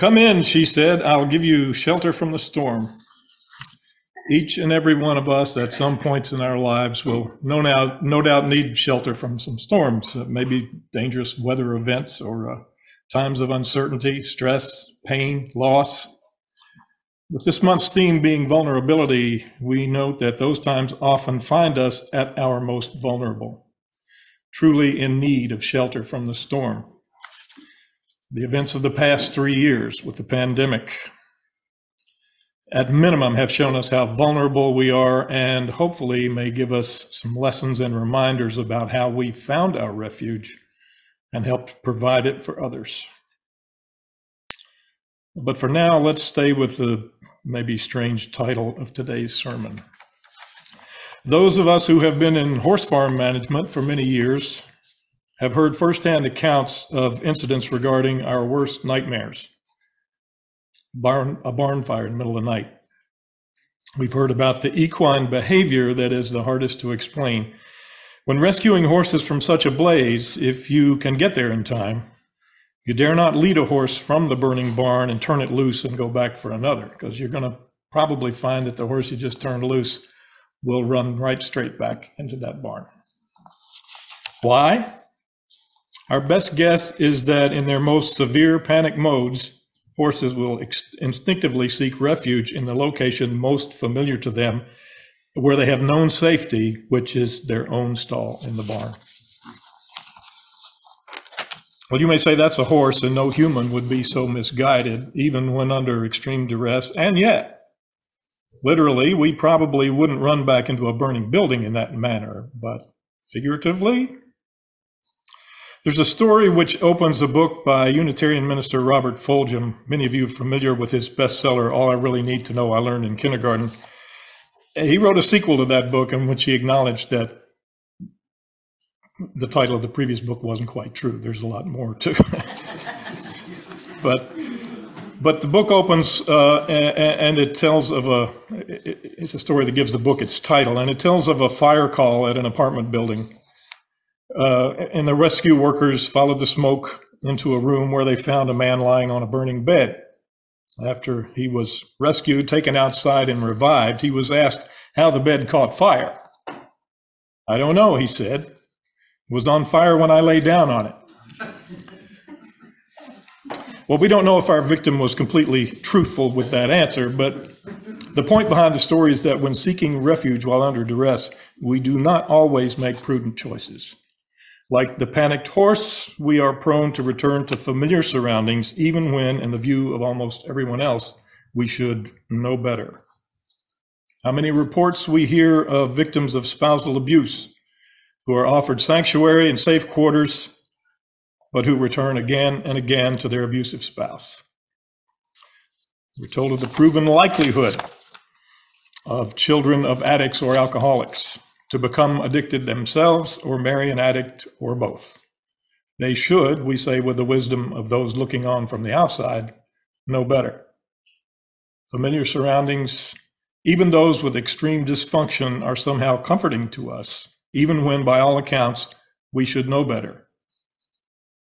Come in, she said. I'll give you shelter from the storm. Each and every one of us at some points in our lives will no doubt, no doubt need shelter from some storms, uh, maybe dangerous weather events or uh, times of uncertainty, stress, pain, loss. With this month's theme being vulnerability, we note that those times often find us at our most vulnerable, truly in need of shelter from the storm. The events of the past three years with the pandemic, at minimum, have shown us how vulnerable we are and hopefully may give us some lessons and reminders about how we found our refuge and helped provide it for others. But for now, let's stay with the maybe strange title of today's sermon. Those of us who have been in horse farm management for many years have heard firsthand accounts of incidents regarding our worst nightmares. Barn, a barn fire in the middle of the night. We've heard about the equine behavior that is the hardest to explain. When rescuing horses from such a blaze, if you can get there in time, you dare not lead a horse from the burning barn and turn it loose and go back for another, because you're going to probably find that the horse you just turned loose will run right straight back into that barn. Why? Our best guess is that in their most severe panic modes, horses will instinctively seek refuge in the location most familiar to them, where they have known safety, which is their own stall in the barn. Well, you may say that's a horse, and no human would be so misguided, even when under extreme duress. And yet, literally, we probably wouldn't run back into a burning building in that manner. But figuratively, there's a story which opens a book by Unitarian minister Robert Fulghum. Many of you are familiar with his bestseller, All I Really Need to Know I Learned in Kindergarten. He wrote a sequel to that book in which he acknowledged that the title of the previous book wasn't quite true. There's a lot more to it. but but the book opens uh, and, it tells of a it's a story that gives the book its title and it tells of a fire call at an apartment building uh, and the rescue workers followed the smoke into a room where they found a man lying on a burning bed after he was rescued taken outside and revived he was asked how the bed caught fire i don't know he said It was on fire when I lay down on it. Well, we don't know if our victim was completely truthful with that answer, but the point behind the story is that when seeking refuge while under duress, we do not always make prudent choices. Like the panicked horse, we are prone to return to familiar surroundings, even when, in the view of almost everyone else, we should know better. How many reports we hear of victims of spousal abuse who are offered sanctuary and safe quarters, but who return again and again to their abusive spouse. We're told of the proven likelihood of children of addicts or alcoholics to become addicted themselves or marry an addict or both. They should, we say with the wisdom of those looking on from the outside, know better. Familiar surroundings, even those with extreme dysfunction, are somehow comforting to us even when, by all accounts, we should know better.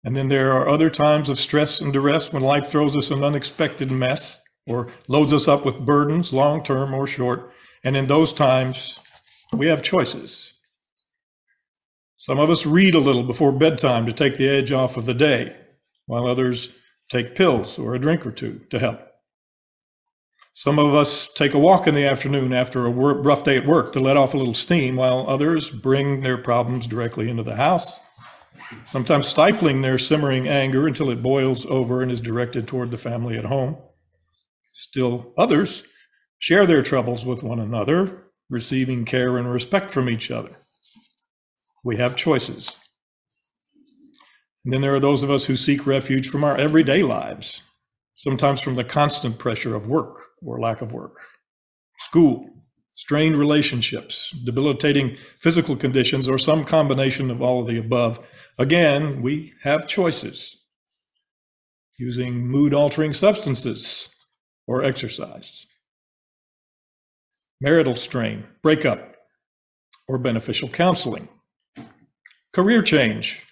And then there are other times of stress and duress when life throws us an unexpected mess or loads us up with burdens, long term or short. And in those times, we have choices. Some of us read a little before bedtime to take the edge off of the day, while others take pills or a drink or two to help. Some of us take a walk in the afternoon after a rough day at work to let off a little steam, while others bring their problems directly into the house, sometimes stifling their simmering anger until it boils over and is directed toward the family at home. Still, others share their troubles with one another, receiving care and respect from each other. We have choices. And then there are those of us who seek refuge from our everyday lives, sometimes from the constant pressure of work or lack of work, school, strained relationships, debilitating physical conditions, or some combination of all of the above. Again, we have choices using mood altering substances or exercise, marital strain, breakup, or beneficial counseling, career change,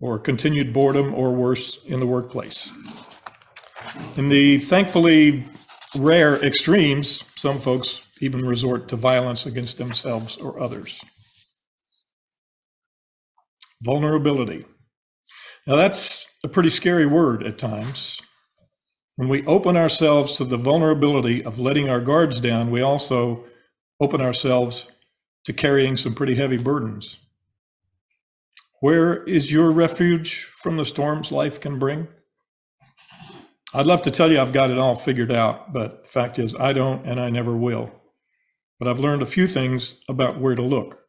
or continued boredom or worse in the workplace In the thankfully rare extremes, some folks even resort to violence against themselves or others. Vulnerability. Now, that's a pretty scary word at times. When we open ourselves to the vulnerability of letting our guards down, we also open ourselves to carrying some pretty heavy burdens. Where is your refuge from the storms life can bring? I'd love to tell you I've got it all figured out, but the fact is, I don't and I never will. But I've learned a few things about where to look.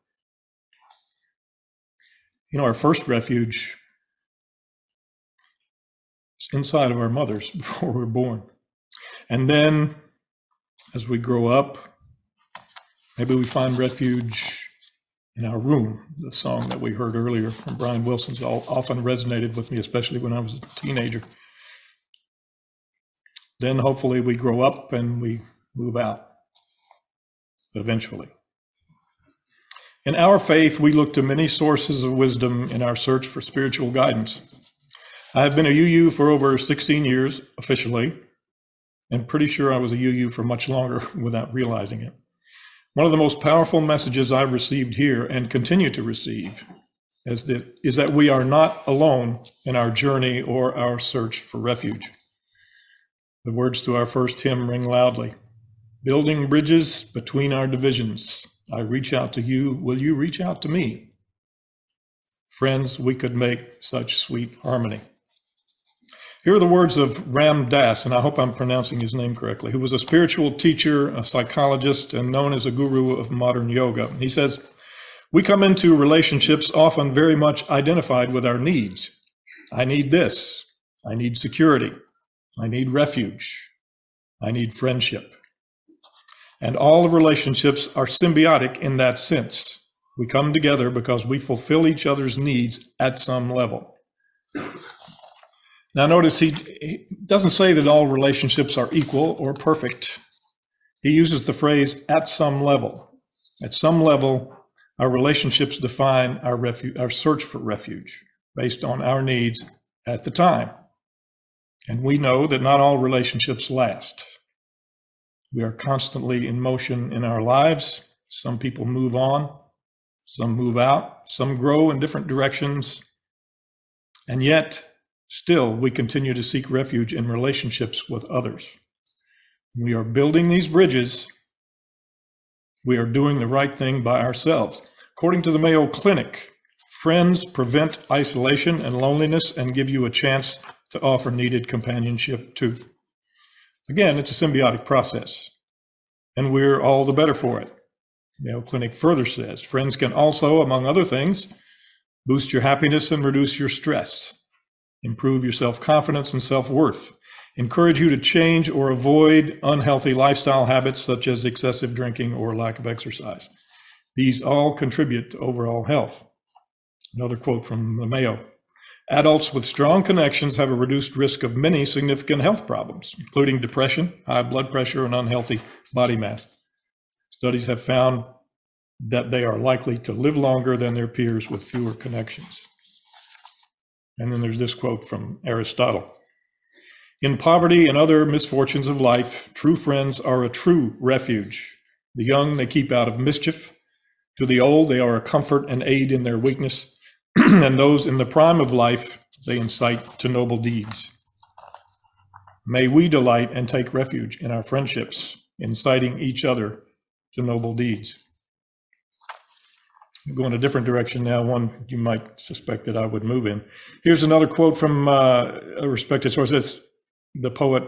You know, our first refuge inside of our mothers before we're born. And then as we grow up, maybe we find refuge in our room. The song that we heard earlier from Brian Wilson's often resonated with me, especially when I was a teenager. Then hopefully we grow up and we move out eventually. In our faith, we look to many sources of wisdom in our search for spiritual guidance. I have been a UU for over 16 years officially, and pretty sure I was a UU for much longer without realizing it. One of the most powerful messages I've received here and continue to receive is that, is that we are not alone in our journey or our search for refuge. The words to our first hymn ring loudly Building bridges between our divisions. I reach out to you. Will you reach out to me? Friends, we could make such sweet harmony. Here are the words of Ram Dass, and I hope I'm pronouncing his name correctly, who was a spiritual teacher, a psychologist, and known as a guru of modern yoga. He says, We come into relationships often very much identified with our needs. I need this. I need security. I need refuge. I need friendship. And all of relationships are symbiotic in that sense. We come together because we fulfill each other's needs at some level. Now, notice he, he, doesn't say that all relationships are equal or perfect. He uses the phrase at some level. At some level, our relationships define our, refuge, our search for refuge based on our needs at the time. And we know that not all relationships last. We are constantly in motion in our lives. Some people move on, some move out, some grow in different directions. And yet, Still, we continue to seek refuge in relationships with others. We are building these bridges. We are doing the right thing by ourselves. According to the Mayo Clinic, friends prevent isolation and loneliness and give you a chance to offer needed companionship too. Again, it's a symbiotic process, and we're all the better for it. Mayo Clinic further says friends can also, among other things, boost your happiness and reduce your stress improve your self confidence and self worth, encourage you to change or avoid unhealthy lifestyle habits such as excessive drinking or lack of exercise. These all contribute to overall health. Another quote from the Mayo. Adults with strong connections have a reduced risk of many significant health problems, including depression, high blood pressure, and unhealthy body mass. Studies have found that they are likely to live longer than their peers with fewer connections. And then there's this quote from Aristotle In poverty and other misfortunes of life, true friends are a true refuge. The young they keep out of mischief. To the old, they are a comfort and aid in their weakness. and those in the prime of life, they incite to noble deeds. May we delight and take refuge in our friendships, inciting each other to noble deeds go in a different direction now, one you might suspect that I would move in. Here's another quote from uh, a respected source. It's the poet,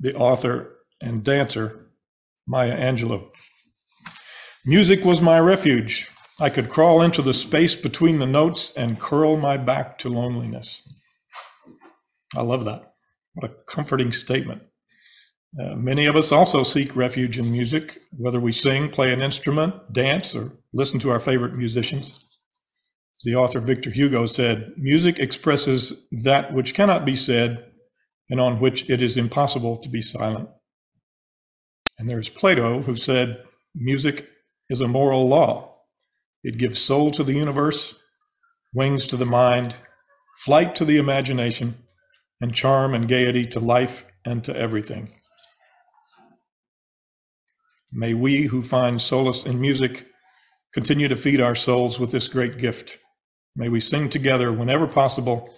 the author, and dancer, Maya Angelou. Music was my refuge. I could crawl into the space between the notes and curl my back to loneliness. I love that. What a comforting statement. Uh, many of us also seek refuge in music, whether we sing, play an instrument, dance, or listen to our favorite musicians. The author Victor Hugo said, Music expresses that which cannot be said and on which it is impossible to be silent. And there's Plato who said, Music is a moral law. It gives soul to the universe, wings to the mind, flight to the imagination, and charm and gaiety to life and to everything. May we who find solace in music continue to feed our souls with this great gift. May we sing together whenever possible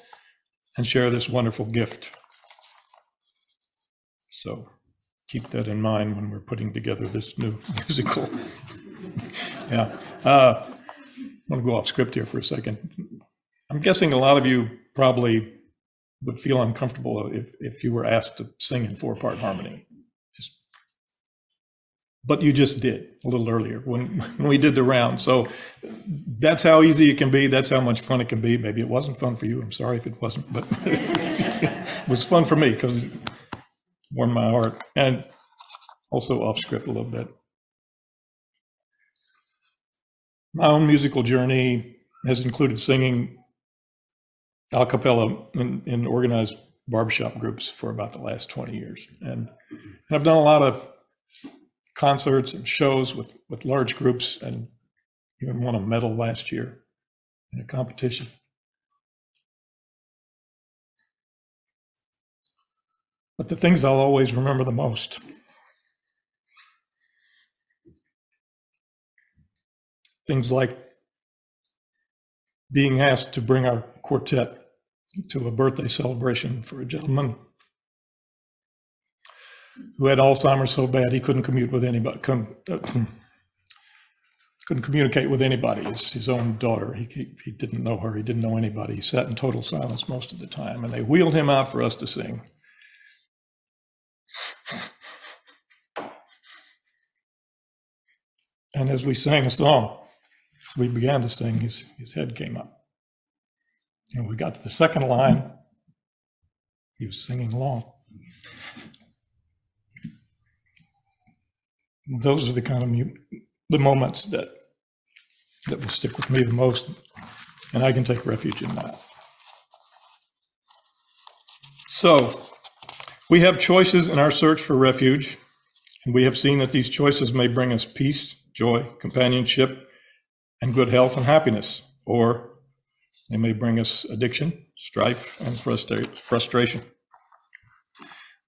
and share this wonderful gift. So keep that in mind when we're putting together this new musical. yeah. Uh, I'm going to go off script here for a second. I'm guessing a lot of you probably would feel uncomfortable if, if you were asked to sing in four part harmony. But you just did a little earlier when, when we did the round. So that's how easy it can be. That's how much fun it can be. Maybe it wasn't fun for you. I'm sorry if it wasn't, but it was fun for me because it warmed my heart and also off script a little bit. My own musical journey has included singing a cappella in, in organized barbershop groups for about the last 20 years. And, and I've done a lot of concerts and shows with, with large groups and even won a medal last year in a competition. But the things I'll always remember the most things like being asked to bring our quartet to a birthday celebration for a gentleman who had Alzheimer's so bad he couldn't commute with anybody, uh, couldn't communicate with anybody. His, own daughter, he, he, he didn't know her, he didn't know anybody. He sat in total silence most of the time, and they wheeled him out for us to sing. And as we sang a song, we began to sing, his, his head came up. And we got to the second line, he was singing along. Those are the kind of the moments that that will stick with me the most, and I can take refuge in that. So, we have choices in our search for refuge, and we have seen that these choices may bring us peace, joy, companionship, and good health and happiness, or they may bring us addiction, strife, and frustration.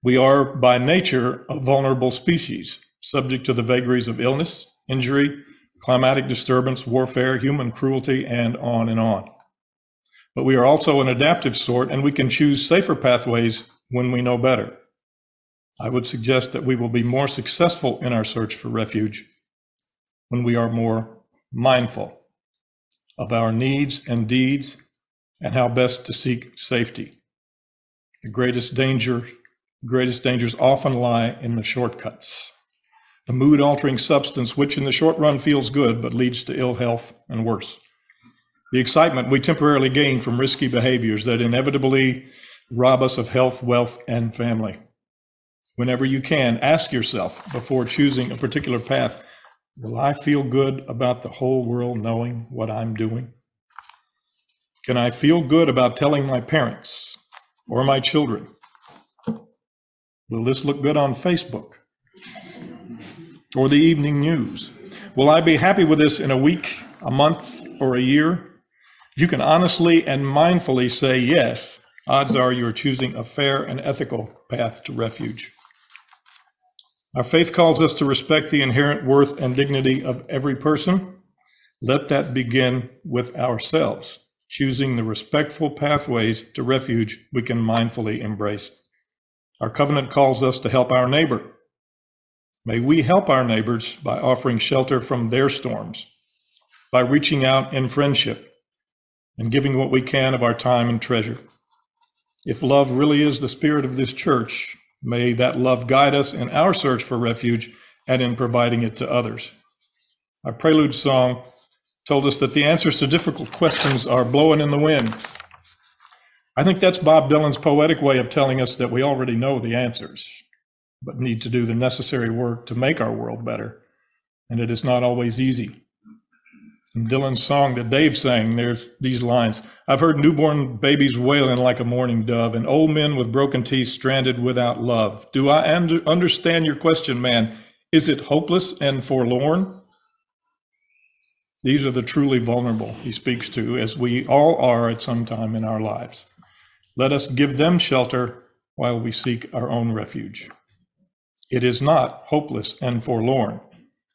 We are by nature a vulnerable species, subject to the vagaries of illness, injury, climatic disturbance, warfare, human cruelty, and on and on. But we are also an adaptive sort, and we can choose safer pathways when we know better. I would suggest that we will be more successful in our search for refuge when we are more mindful of our needs and deeds and how best to seek safety. The greatest danger, greatest dangers often lie in the shortcuts. The mood altering substance, which in the short run feels good but leads to ill health and worse. The excitement we temporarily gain from risky behaviors that inevitably rob us of health, wealth, and family. Whenever you can, ask yourself before choosing a particular path Will I feel good about the whole world knowing what I'm doing? Can I feel good about telling my parents or my children? Will this look good on Facebook or the evening news? Will I be happy with this in a week, a month, or a year? If you can honestly and mindfully say yes, odds are you are choosing a fair and ethical path to refuge. Our faith calls us to respect the inherent worth and dignity of every person. Let that begin with ourselves, choosing the respectful pathways to refuge we can mindfully embrace. Our covenant calls us to help our neighbor. May we help our neighbors by offering shelter from their storms, by reaching out in friendship, and giving what we can of our time and treasure. If love really is the spirit of this church, May that love guide us in our search for refuge and in providing it to others. Our prelude song told us that the answers to difficult questions are blowing in the wind. I think that's Bob Dylan's poetic way of telling us that we already know the answers, but need to do the necessary work to make our world better. And it is not always easy. In Dylan's song that Dave sang, there's these lines I've heard newborn babies wailing like a mourning dove, and old men with broken teeth stranded without love. Do I understand your question, man? Is it hopeless and forlorn? These are the truly vulnerable he speaks to, as we all are at some time in our lives. Let us give them shelter while we seek our own refuge. It is not hopeless and forlorn.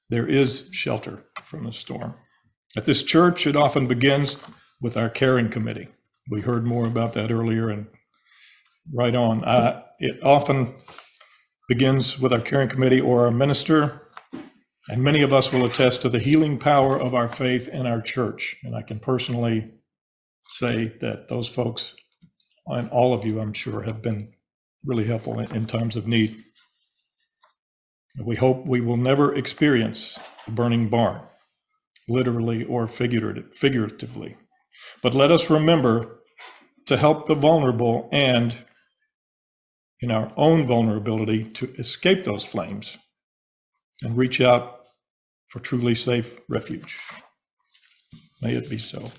There is shelter from the storm. At this church, it often begins with our caring committee. We heard more about that earlier and right on. Uh, It often begins with our caring committee or our minister, and many of us will attest to the healing power of our faith in our church. And I can personally say that those folks, and all of you, I'm sure, have been really helpful in in times of need. We hope we will never experience a burning barn, literally or figuratively. But let us remember to help the vulnerable and in our own vulnerability to escape those flames and reach out for truly safe refuge. May it be so.